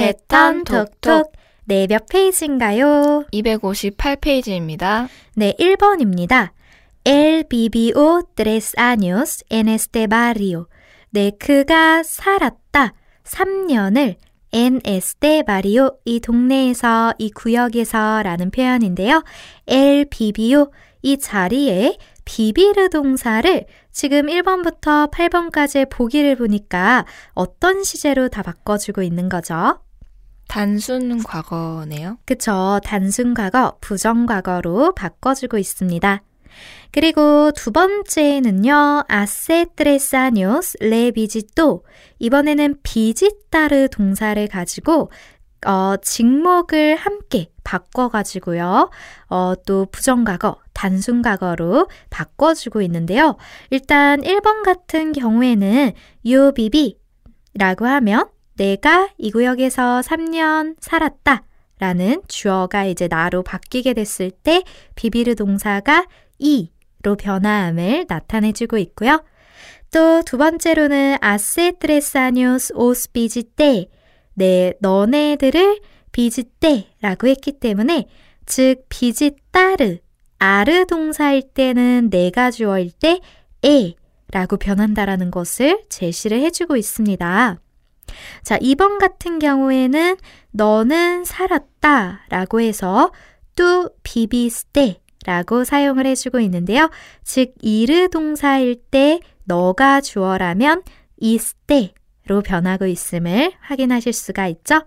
패턴 톡톡. 네, 몇 페이지인가요? 258페이지입니다. 네, 1번입니다. El vivió tres años en este barrio. 네, 그가 살았다. 3년을 en este barrio 이 동네에서 이 구역에서 라는 표현인데요. el vivió 이 자리에 비비르 동사를 지금 1번부터 8번까지의 보기를 보니까 어떤 시제로 다 바꿔주고 있는 거죠? 단순 과거네요. 그쵸. 단순 과거, 부정 과거로 바꿔주고 있습니다. 그리고 두 번째는요, 아세 트레사뇨스 레 비지또. 이번에는 비지따르 동사를 가지고 어, 직목을 함께 바꿔가지고요. 어, 또 부정과거, 단순과거로 바꿔주고 있는데요. 일단 1번 같은 경우에는 yo viví 라고 하면 내가 이 구역에서 3년 살았다 라는 주어가 이제 나로 바뀌게 됐을 때 vivir 동사가 í로 변화함을 나타내주고 있고요. 또 두 번째로는 hace tres años os visité 네, 너네들을 visité라고 했기 때문에 즉 visitar 아르 동사일 때는 내가 주어일 때 에라고 변한다라는 것을 제시를 해주고 있습니다. 자, 2번 같은 경우에는 너는 살았다 라고 해서 또 비비스테 라고 사용을 해주고 있는데요. 즉, 이르 동사일 때 너가 주어라면 이스테로 변하고 있음을 확인하실 수가 있죠.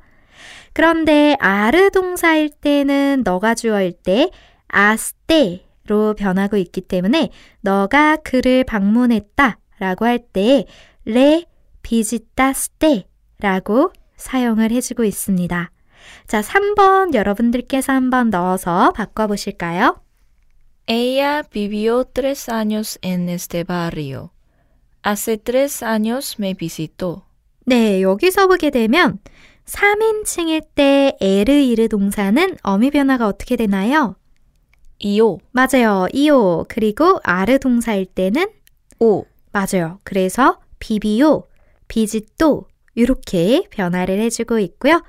그런데 아르 동사일 때는 너가 주어일 때 아스테로 변하고 있기 때문에 너가 그를 방문했다 라고 할 때 레 비지타스테 라고 사용을 해주고 있습니다. 자, 3번 여러분들께서 한번 넣어서 바꿔보실까요? Ella vivió tres años en este barrio. Hace tres años me visitó. 네, 여기서 보게 되면 3인칭일 때 에르 이르 동사는 어미 변화가 어떻게 되나요? 이오. 맞아요. 이오. 그리고 아르 동사일 때는 오. 맞아요. 그래서 비비오, 비지또 이렇게 변화를 해주고 있고요.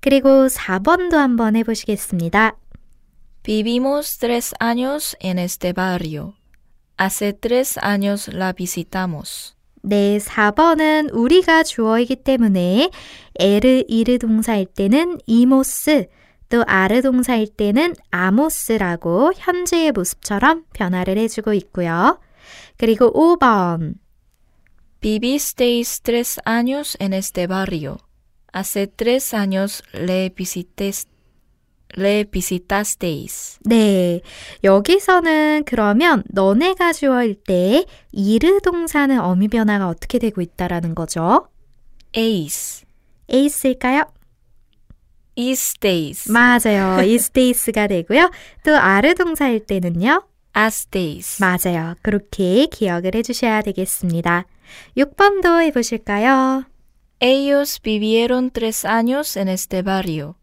그리고 4번도 한번 해보시겠습니다. Vivimos tres años en este barrio. Hace tres años la visitamos. 네, 4번은 우리가 주어이기 때문에 에르 이르 동사일 때는 이모스, 또 아르 동사일 때는 아모스라고 현재의 모습처럼 변화를 해주고 있고요. 그리고 5번. Vivisteis tres años en este barrio. Hace tres años le visites, le visitasteis. 네. 여기서는 그러면 너네가 주어일 때 이르 동사는 어미 변화가 어떻게 되고 있다라는 거죠? Eis. 에이스일까요? Isteis. 맞아요. 이스테이스가 되고요. 또 아르 동사일 때는요? Asteis. 맞아요. 그렇게 기억을 해주셔야 되겠습니다. 6번도 해보실까요? Ellos vivieron tres años en este barrio.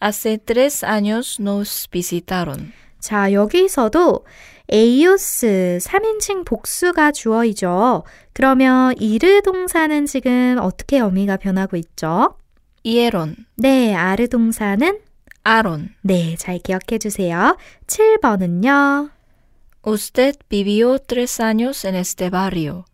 Hace tres años nos visitaron. 자, 여기서도 에이오스 3인칭 복수가 주어이죠. 그러면 이르 동사는 지금 어떻게 어미가 변하고 있죠? Hieron. 네, 아르 동사는 Aaron. 네, 잘 기억해 주세요. 7번은요. Usted vivió tres años en este barrio.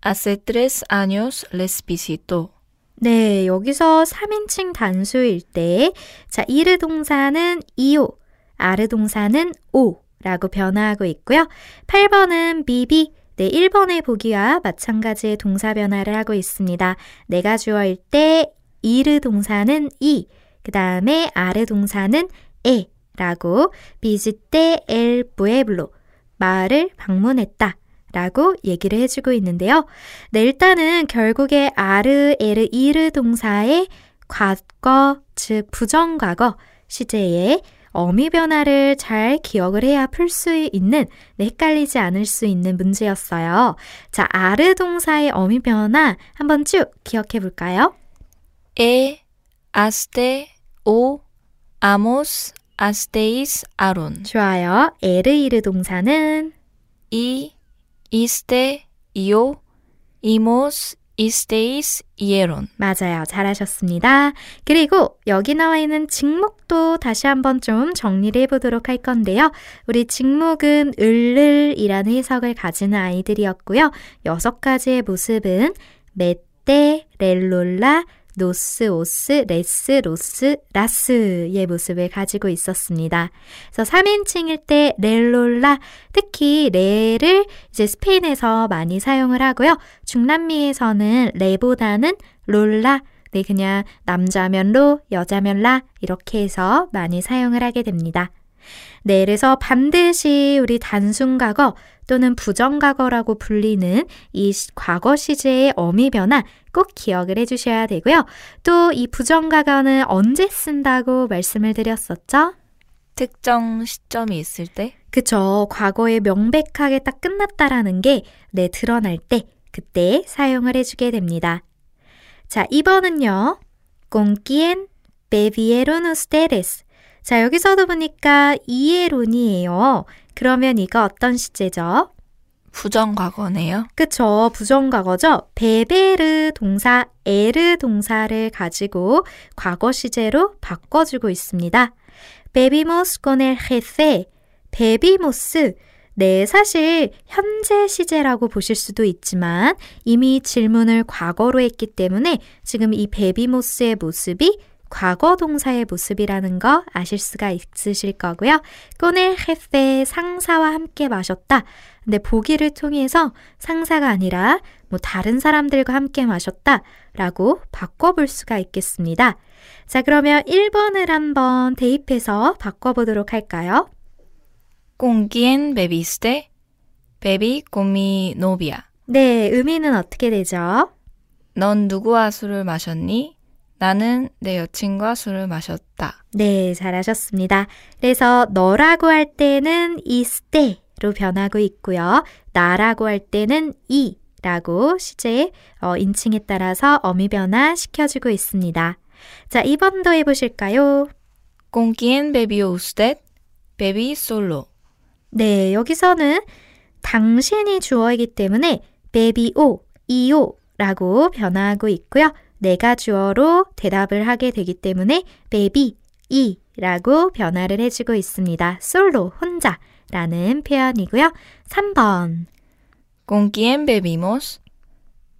Hace tres años les visitó. 네, 여기서 3인칭 단수일 때, 자, 이르 동사는 이오, 아르 동사는 오 라고 변화하고 있고요. 8번은 비비, 네, 1번의 보기와 마찬가지의 동사 변화를 하고 있습니다. 내가 주어일 때 이르 동사는 이, 그 다음에 아르 동사는 에 라고 비지 때 엘 부에블로 마을을 방문했다. 라고 얘기를 해주고 있는데요. 네, 일단은 결국에 아르, 에르, 이르 동사의 과거, 즉 부정과거 시제에 어미 변화를 잘 기억을 해야 풀 수 있는, 네, 헷갈리지 않을 수 있는 문제였어요. 자, 아르 동사의 어미 변화 한번 쭉 기억해 볼까요? Asteis, aron. 좋아요. 에르, 이르 동사는 I, iste, io, imos, isteis, ieron. 맞아요. 잘하셨습니다. 그리고 여기 나와 있는 직목도 다시 한번 좀 정리를 해보도록 할 건데요. 우리 직목은 을을이라는 해석을 가지는 아이들이었고요. 여섯 가지의 모습은 메떼, le, lo, la, 노스, 오스, 레스, 로스, 라스의 모습을 가지고 있었습니다. 그래서 3인칭일 때 렐롤라, 특히 레를 이제 스페인에서 많이 사용을 하고요. 중남미에서는 레보다는 롤라, 네, 그냥 남자면 로, 여자면 라, 이렇게 해서 많이 사용을 하게 됩니다. 네, 그래서 반드시 우리 단순 과거 또는 부정 과거라고 불리는 이 과거 시제의 어미 변화 꼭 기억을 해 주셔야 되고요. 또 이 부정 과거는 언제 쓴다고 말씀을 드렸었죠? 특정 시점이 있을 때? 그쵸. 과거에 명백하게 딱 끝났다라는 게, 네, 드러날 때, 그때 사용을 해주게 됩니다. 자, 2번은요. con quien bebieron ustedes? 자, 여기서도 보니까 이에론이에요. 그러면 이거 어떤 시제죠? 부정과거네요. 그쵸. 부정과거죠. 베베르 동사, 에르 동사를 가지고 과거 시제로 바꿔주고 있습니다. Bebimos con el jefe, bebimos. 네, 사실 현재 시제라고 보실 수도 있지만 이미 질문을 과거로 했기 때문에 지금 이 bebimos의 모습이 과거 동사의 모습이라는 거 아실 수가 있으실 거고요. Con el jefe 상사와 함께 마셨다. 근데 보기를 통해서 상사가 아니라 뭐 다른 사람들과 함께 마셨다 라고 바꿔볼 수가 있겠습니다. 자, 그러면 1번을 한번 대입해서 바꿔보도록 할까요? ¿Con quién bebiste? Bebí con mi novia. 네, 의미는 어떻게 되죠? 넌 누구와 술을 마셨니? 나는 내 여친과 술을 마셨다. 네, 잘하셨습니다. 그래서 너라고 할 때는 이스테로 변하고 있고요. 나라고 할 때는 이 라고 시제 어, 인칭에 따라서 어미 변화 시켜주고 있습니다. 자, 2번도 해보실까요? ¿Con quién bebió usted? Bebí solo. 네, 여기서는 당신이 주어이기 때문에 베비오, 이오라고 변화하고 있고요. 내가 주어로 대답을 하게 되기 때문에 베비, 이라고 변화를 해주고 있습니다. 솔로, 혼자 라는 표현이고요. 3번. ¿Con quién bebimos?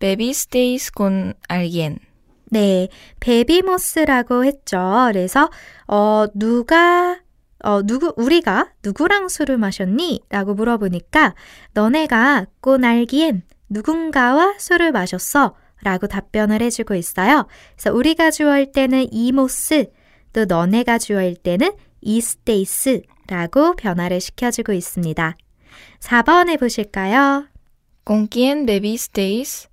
Bebisteis con alguien. 네, bebimos라고 했죠. 그래서 어 누가 어 누구 우리가 누구랑 술을 마셨니? 라고 물어보니까 너네가 con alguien 누군가와 술을 마셨어. 라고 답변을 해주고 있어요. 그래서 우리가 주어일 때는 imos, 또 너네가 주어일 때는 이스테이스 라고 변화를 시켜주고 있습니다. 4번 해보실까요? ¿Con quién bebisteis?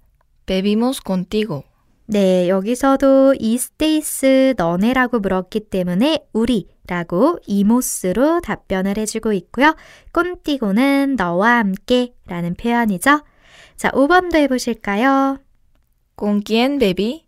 Bebimos contigo. 네, 여기서도 이스테이스 너네라고 물었기 때문에 우리라고 이모스로 답변을 해주고 있고요. 꼰띠고는 너와 함께 라는 표현이죠. 자, 5번도 해보실까요? ¿Con quién bebí?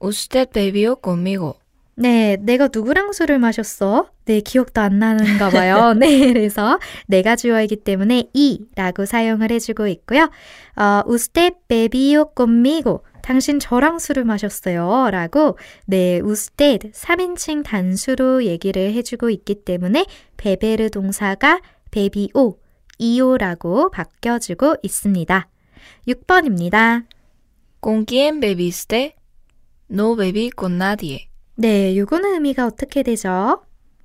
Usted bebió conmigo. 네, 내가 누구랑 술을 마셨어? 네, 기억도 안 나는가 봐요. 네, 그래서 내가 주어이기 때문에 이라고 사용을 해주고 있고요. 어, usted bebió conmigo. 당신 저랑 술을 마셨어요. 라고, 네, usted 3인칭 단수로 얘기를 해주고 있기 때문에 베베르 동사가 베비오, 이오라고 바뀌어주고 있습니다. 6번입니다. ¿Con quién bebiste? No bebí con nadie. 네, 요거는 의미가 어떻게 되죠?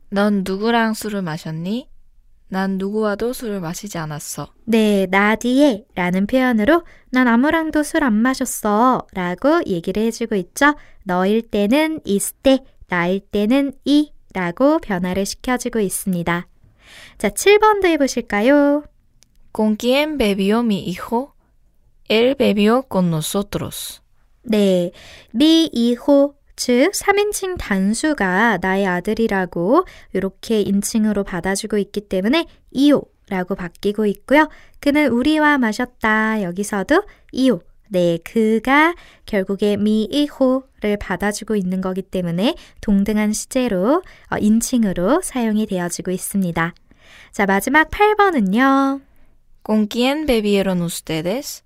넌 누구랑 술을 마셨니? 난 누구와도 술을 마시지 않았어. 네, 나디에 라는 표현으로 난 아무랑도 술 안 마셨어 라고 얘기를 해주고 있죠. 너일 때는 이스테, 나일 때는 이 라고 변화를 시켜주고 있습니다. 자, 7번도 해보실까요? ¿Con quién bebió mi hijo? Él bebió con nosotros. 네, 리, 이호, 즉 3인칭 단수가 나의 아들이라고 이렇게 인칭으로 받아주고 있기 때문에 이오라고 바뀌고 있고요. 그는 우리와 마셨다. 여기서도 이오. 네, 그가 결국에 미이호를 받아주고 있는 거기 때문에 동등한 시제로 어, 인칭으로 사용이 되어지고 있습니다. 자, 마지막 8번은요. ¿Con quién bebieron ustedes?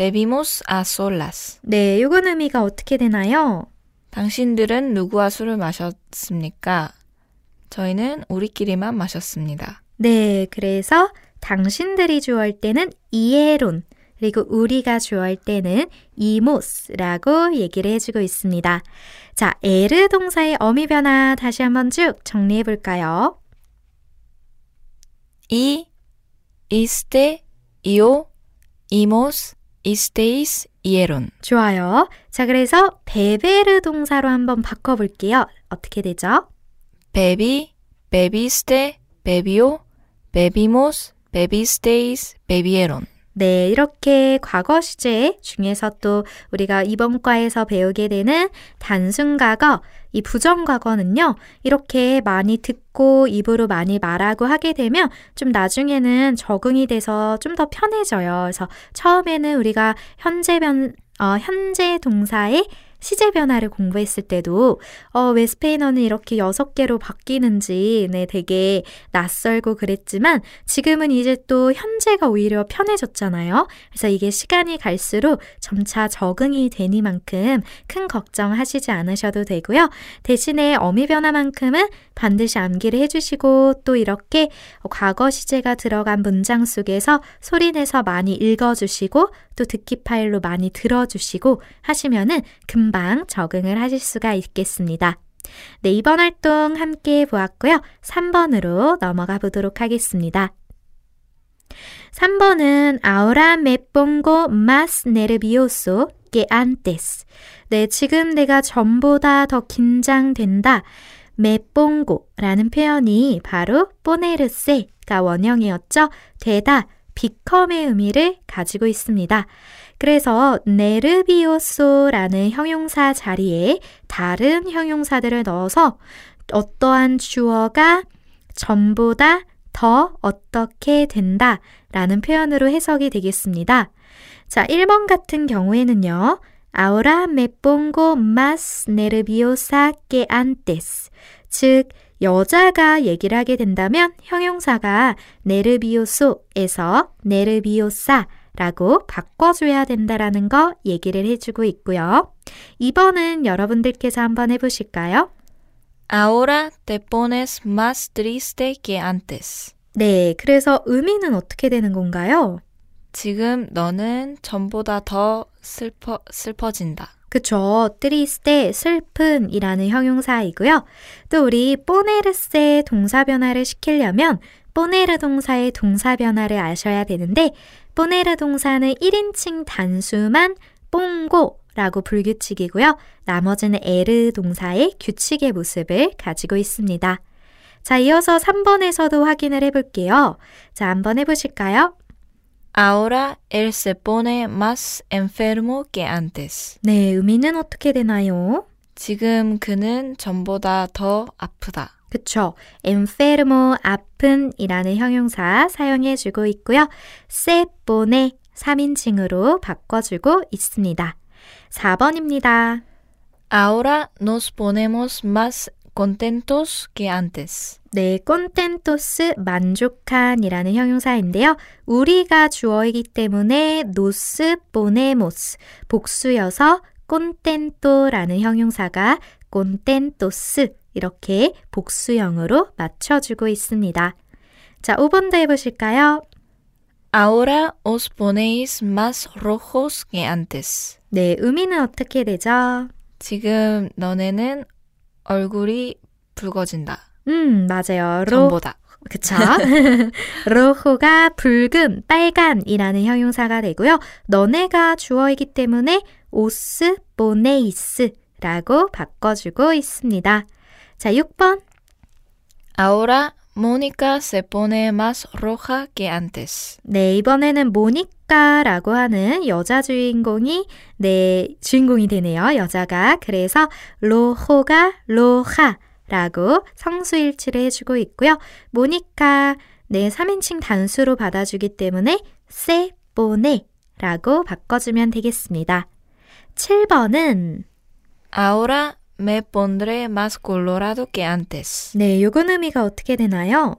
Bebimos a solas. 네, 요건 의미가 어떻게 되나요? 당신들은 누구와 술을 마셨습니까? 저희는 우리끼리만 마셨습니다. 네, 그래서 당신들이 주어할 때는 이에론, 그리고 우리가 주어할 때는 imos라고 얘기를 해주고 있습니다. 자, er 동사의 어미 변화 다시 한번 쭉 정리해 볼까요? í, iste, ió, imos, isteis, ieron. 좋아요. 자, 그래서 beber 동사로 한번 바꿔볼게요. 어떻게 되죠? bebí, bebiste, bebió, bebimos, bebisteis, bebieron. 네, 이렇게 과거 시제 중에서 또 우리가 이번 과에서 배우게 되는 단순 과거, 이 부정 과거는요, 이렇게 많이 듣고 입으로 많이 말하고 하게 되면 좀 나중에는 적응이 돼서 좀 더 편해져요. 그래서 처음에는 우리가 현재 변, 어, 현재 동사의 시제 변화를 공부했을 때도 어, 왜 스페인어는 이렇게 여섯 개로 바뀌는지 네, 되게 낯설고 그랬지만 지금은 이제 또 현재가 오히려 편해졌잖아요. 그래서 이게 시간이 갈수록 점차 적응이 되니만큼 큰 걱정하시지 않으셔도 되고요. 대신에 어미 변화만큼은 반드시 암기를 해주시고 또 이렇게 과거 시제가 들어간 문장 속에서 소리내서 많이 읽어주시고 또 듣기 파일로 많이 들어주시고 하시면은 금방 적응을 하실 수가 있겠습니다. 네, 이번 활동 함께 보았고요. 3번으로 넘어가 보도록 하겠습니다. 3번은 ahora me pongo más nervioso que antes. 네, 지금 내가 전보다 더 긴장된다. pongo라는 표현이 바로 ponerse가 원형이었죠. 되다, become의 의미를 가지고 있습니다. 그래서 네르비오소라는 형용사 자리에 다른 형용사들을 넣어서 어떠한 주어가 전보다 더 어떻게 된다 라는 표현으로 해석이 되겠습니다. 자, 1번 같은 경우에는요. Ahora me pongo más nerviosa que antes. 즉, 여자가 얘기를 하게 된다면 형용사가 네르비오소에서 네르비오사 라고 바꿔줘야 된다라는 거 얘기를 해주고 있고요. 2번은 여러분들께서 한번 해보실까요? Ahora te pones más triste que antes. 네, 그래서 의미는 어떻게 되는 건가요? 지금 너는 전보다 더 슬퍼, 슬퍼진다. 그쵸. 트리스테, 슬픈이라는 형용사이고요. 또 우리 포네르스의 동사 변화를 시키려면 포네르 동사의 동사 변화를 아셔야 되는데 포네르 동사는 1인칭 단수만 뽕고라고 불규칙이고요. 나머지는 에르 동사의 규칙의 모습을 가지고 있습니다. 자, 이어서 3번에서도 확인을 해볼게요. 자, 한번 해보실까요? Ahora él se pone más enfermo que antes. 네, 의미는 어떻게 되나요? 지금 그는 전보다 더 아프다. 그쵸. enfermo, 아픈 이라는 형용사 사용해주고 있고요. se pone 3인칭으로 바꿔주고 있습니다. 4번입니다. Ahora nos ponemos más contentos que antes. 네, contentos 만족한이라는 형용사인데요. 우리가 주어이기 때문에 nos ponemos 복수여서 contento라는 형용사가 contentos 이렇게 복수형으로 맞춰주고 있습니다. 자, 5번도 해보실까요? Ahora os ponéis más rojos que antes. 네, 의미는 어떻게 되죠? 지금 너네는 얼굴이 붉어진다. 음, 맞아요. 로, 전보다. 그쵸. 로호가 붉은, 빨간이라는 형용사가 되고요. 너네가 주어이기 때문에 오스, 보네이스라고 바꿔주고 있습니다. 자, 6번. Ahora Mónica se pone más roja que antes. 네, 이번에는 모니카라고 하는 여자 주인공이 네, 주인공이 되네요. 여자가. 그래서 로호가 로하라고 성수일치를 해주고 있고요. 모니카 네, 3인칭 단수로 받아주기 때문에 세 보네라고 바꿔주면 되겠습니다. 7번은 Ahora me pondré más colorado que antes. 네, 요건 의미가 어떻게 되나요?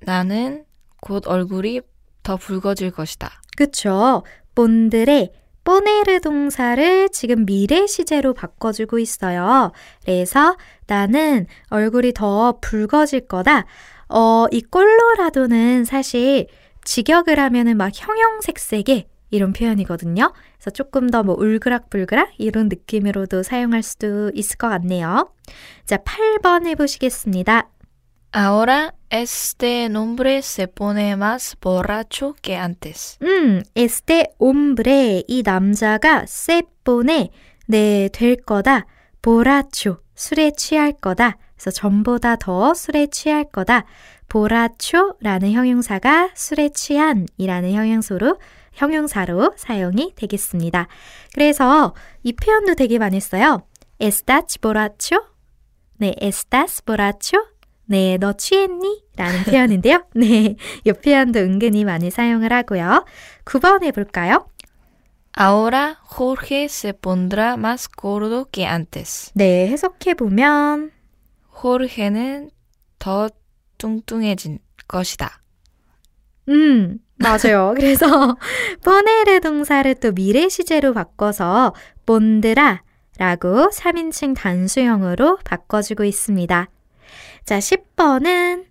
나는 곧 얼굴이 더 붉어질 것이다. 그쵸. 본드레 뽀네르 동사를 지금 미래 시제로 바꿔주고 있어요. 그래서 나는 얼굴이 더 붉어질 거다. 어, 이 꼴로라도는 사실 직역을 하면은 막 형형색색의 이런 표현이거든요. 그래서 조금 더 뭐 울그락불그락 이런 느낌으로도 사용할 수도 있을 것 같네요. 자, 8번 해보시겠습니다. Ahora este nombre se pone más borracho que antes. 음, este hombre 이 남자가 se pone 네, 될 거다. 보라초 술에 취할 거다. 그래서 전보다 더 술에 취할 거다. 보라초라는 형용사가 술에 취한이라는 형용사로 형용사로 사용이 되겠습니다. 그래서 이 표현도 되게 많이 써요. estás borracho? 네, estás borracho? 네, 너 취했니? 라는 표현인데요. 네, 이 표현도 은근히 많이 사용을 하고요. 9번 해볼까요? Ahora Jorge se pondrá más gordo que antes. 네, 해석해보면 Jorge는 더 뚱뚱해진 것이다. 음, 맞아요. 그래서 뽀네르 동사를 또 미래 시제로 바꿔서 본드라 라고 3인칭 단수형으로 바꿔주고 있습니다. 자, 10번은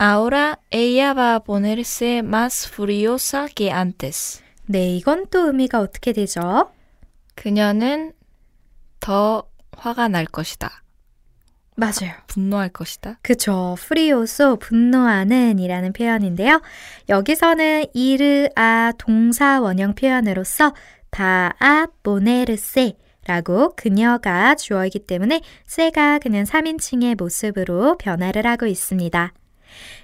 Ahora ella va a ponerse más furiosa que antes. 네, 이건 또 의미가 어떻게 되죠? 그녀는 더 화가 날 것이다. 맞아요. 분노할 것이다. 그쵸. 프리오소 분노하는 이라는 표현인데요. 여기서는 이르아 동사 원형 표현으로서 바아 보네르세 라고 그녀가 주어이기 때문에 세가 그냥 3인칭의 모습으로 변화를 하고 있습니다.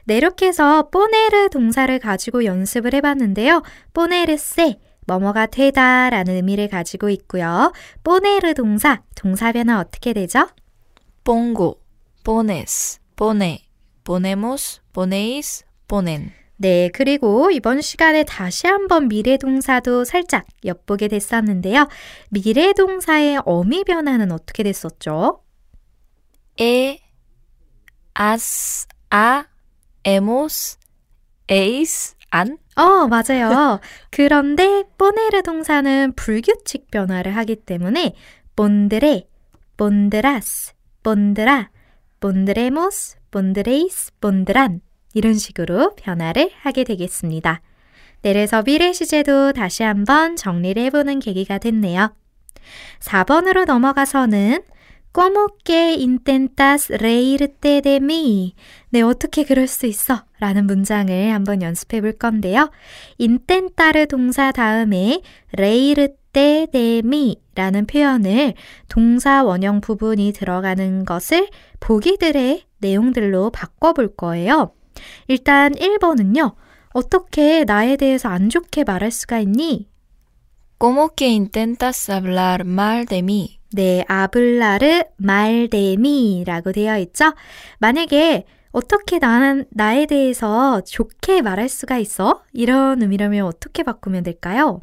네, 이렇게 해서 뽀네르 동사를 가지고 연습을 해봤는데요. 뽀네르세, 뭐뭐가 되다 라는 의미를 가지고 있고요. 뽀네르 동사, 동사 변화 어떻게 되죠? Pongo, pones, pone, ponemos, ponéis, ponen. 네, 그리고 이번 시간에 다시 한번 미래 동사도 살짝 엿보게 됐었는데요. 미래 동사의 어미 변화는 어떻게 됐었죠? e, as, a, hemos, eis, an. 어, 맞아요. 그런데 뽀네르 동사는 불규칙 변화를 하기 때문에 pondré, pondrás, pondrá, pondremos, pondréis, pondrán 이런 식으로 변화를 하게 되겠습니다. 내려서 미래 시제도 다시 한번 정리를 해보는 계기가 됐네요. 4번으로 넘어가서는 ¿Cómo que intentas reírte de mí? 네, 어떻게 그럴 수 있어? 라는 문장을 한번 연습해 볼 건데요. intentar 동사 다음에 reírte de mí 라는 표현을 동사 원형 부분이 들어가는 것을 보기들의 내용들로 바꿔볼 거예요. 일단 1번은요. 어떻게 나에 대해서 안 좋게 말할 수가 있니? ¿Cómo que intentas hablar mal de mí? 네, 아블라르 말데미라고 되어 있죠. 만약에 어떻게 나는 나에 대해서 좋게 말할 수가 있어? 이런 의미라면 어떻게 바꾸면 될까요?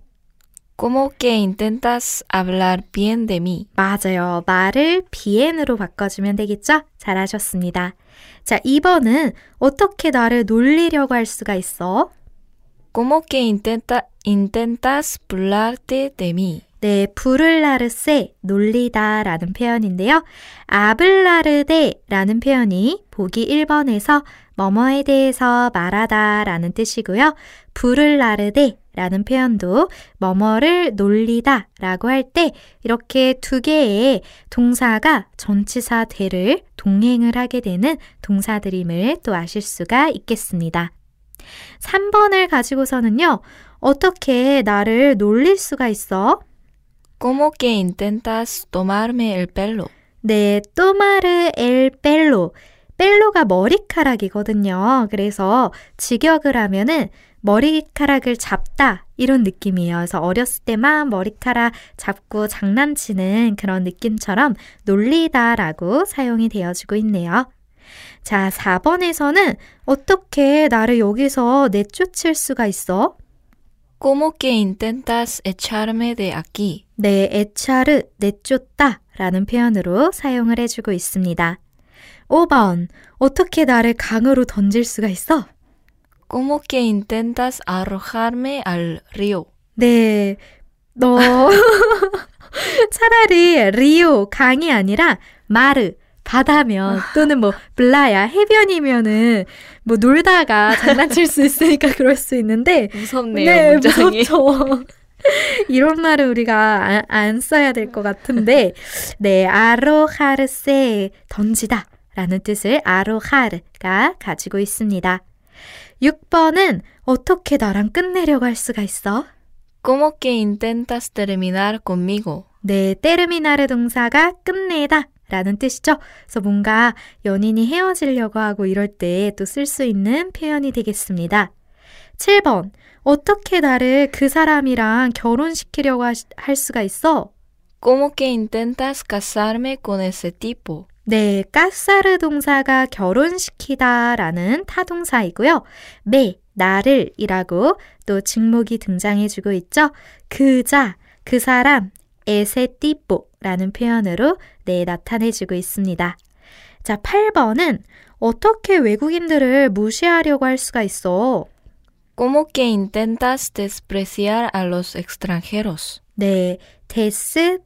¿Cómo que intentas hablar bien de mí? 맞아요. 말을 bien으로 바꿔주면 되겠죠? 잘하셨습니다. 자, 2번은 어떻게 나를 놀리려고 할 수가 있어? ¿Cómo que intenta, intentas burlarte de mí? 네, 부를라르세, 놀리다 라는 표현인데요. 아블라르데 라는 표현이 보기 1번에서 뭐뭐에 대해서 말하다 라는 뜻이고요. 부를라르데 라는 표현도 뭐뭐를 놀리다 라고 할 때 이렇게 두 개의 동사가 전치사 대를 동행을 하게 되는 동사들임을 또 아실 수가 있겠습니다. 3번을 가지고서는요, 어떻게 나를 놀릴 수가 있어? ¿Cómo que intentas tomarme el pelo? 네, 또마르 엘 펠로. 펠로가 머리카락이거든요. 그래서 직역을 하면은 머리카락을 잡다 이런 느낌이에요. 그래서 어렸을 때만 머리카락 잡고 장난치는 그런 느낌처럼 놀리다라고 사용이 되어지고 있네요. 자, 4번에서는 어떻게 나를 여기서 내쫓을 수가 있어? ¿Cómo que intentas echarme de aquí? 네, 에차르, 내쫓다 라는 표현으로 사용을 해주고 있습니다. 5번, 어떻게 나를 강으로 던질 수가 있어? ¿Cómo que intentas arrojarme al río? 네. 너 차라리 리오 강이 아니라 마르 바다면 또는 뭐 블라야 해변이면은 뭐 놀다가 장난칠 수 있으니까 그럴 수 있는데 무섭네요. 네, 문장이. 무섭죠. 이런 말을 우리가 안, 안 써야 될 것 같은데 네, 아로하르세 던지다 라는 뜻을 아로하르가 가지고 있습니다. 6번은 어떻게 나랑 끝내려고 할 수가 있어? ¿Cómo que intentas terminar conmigo? 네, 테르미나르 동사가 끝내다 라는 뜻이죠. 그래서 뭔가 연인이 헤어지려고 하고 이럴 때 또 쓸 수 있는 표현이 되겠습니다. 7번. 어떻게 나를 그 사람이랑 결혼시키려고 하- 할 수가 있어? ¿Cómo que intentas casarme con ese tipo? 네, 까사르 동사가 결혼시키다 라는 타동사이고요. 매, 나를 이라고 또 직목이 등장해주고 있죠. 그자, 그 사람, 에세 띠뽀 라는 표현으로 네, 나타내주고 있습니다. 자, 8번은 어떻게 외국인들을 무시하려고 할 수가 있어? ¿Cómo que intentas despreciar a los extranjeros? 네,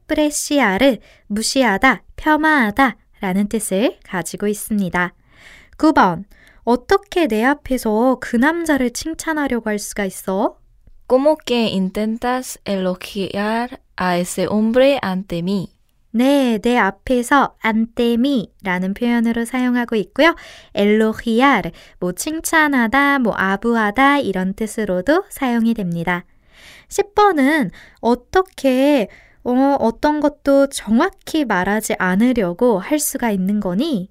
프레시아르 무시하다, 폄하하다 라는 뜻을 가지고 있습니다. 9번 어떻게 내 앞에서 그 남자를 칭찬하려고 할 수가 있어? ¿Cómo que intentas elogiar a ese hombre ante mí? 네, 내 앞에서 안테미라는 표현으로 사용하고 있고요. 엘로히아르, 뭐 칭찬하다, 뭐 아부하다 이런 뜻으로도 사용이 됩니다. 10번은 어떻게 어, 어떤 것도 정확히 말하지 않으려고 할 수가 있는 거니?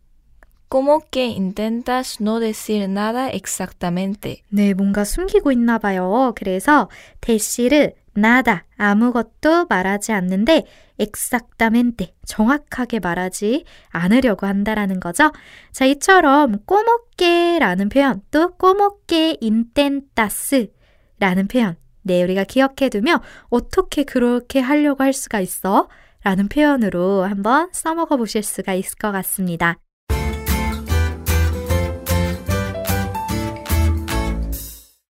¿Cómo que intentas no decir nada exactamente? 네, 뭔가 숨기고 있나 봐요. 그래서 대시를 나다 아무것도 말하지 않는데 exactamente 정확하게 말하지 않으려고 한다라는 거죠. 자, 이처럼 꼬먹게라는 표현 또 꼬먹게 intentas라는 표현 네, 우리가 기억해 두면 어떻게 그렇게 하려고 할 수가 있어? 라는 표현으로 한번 써먹어 보실 수가 있을 것 같습니다.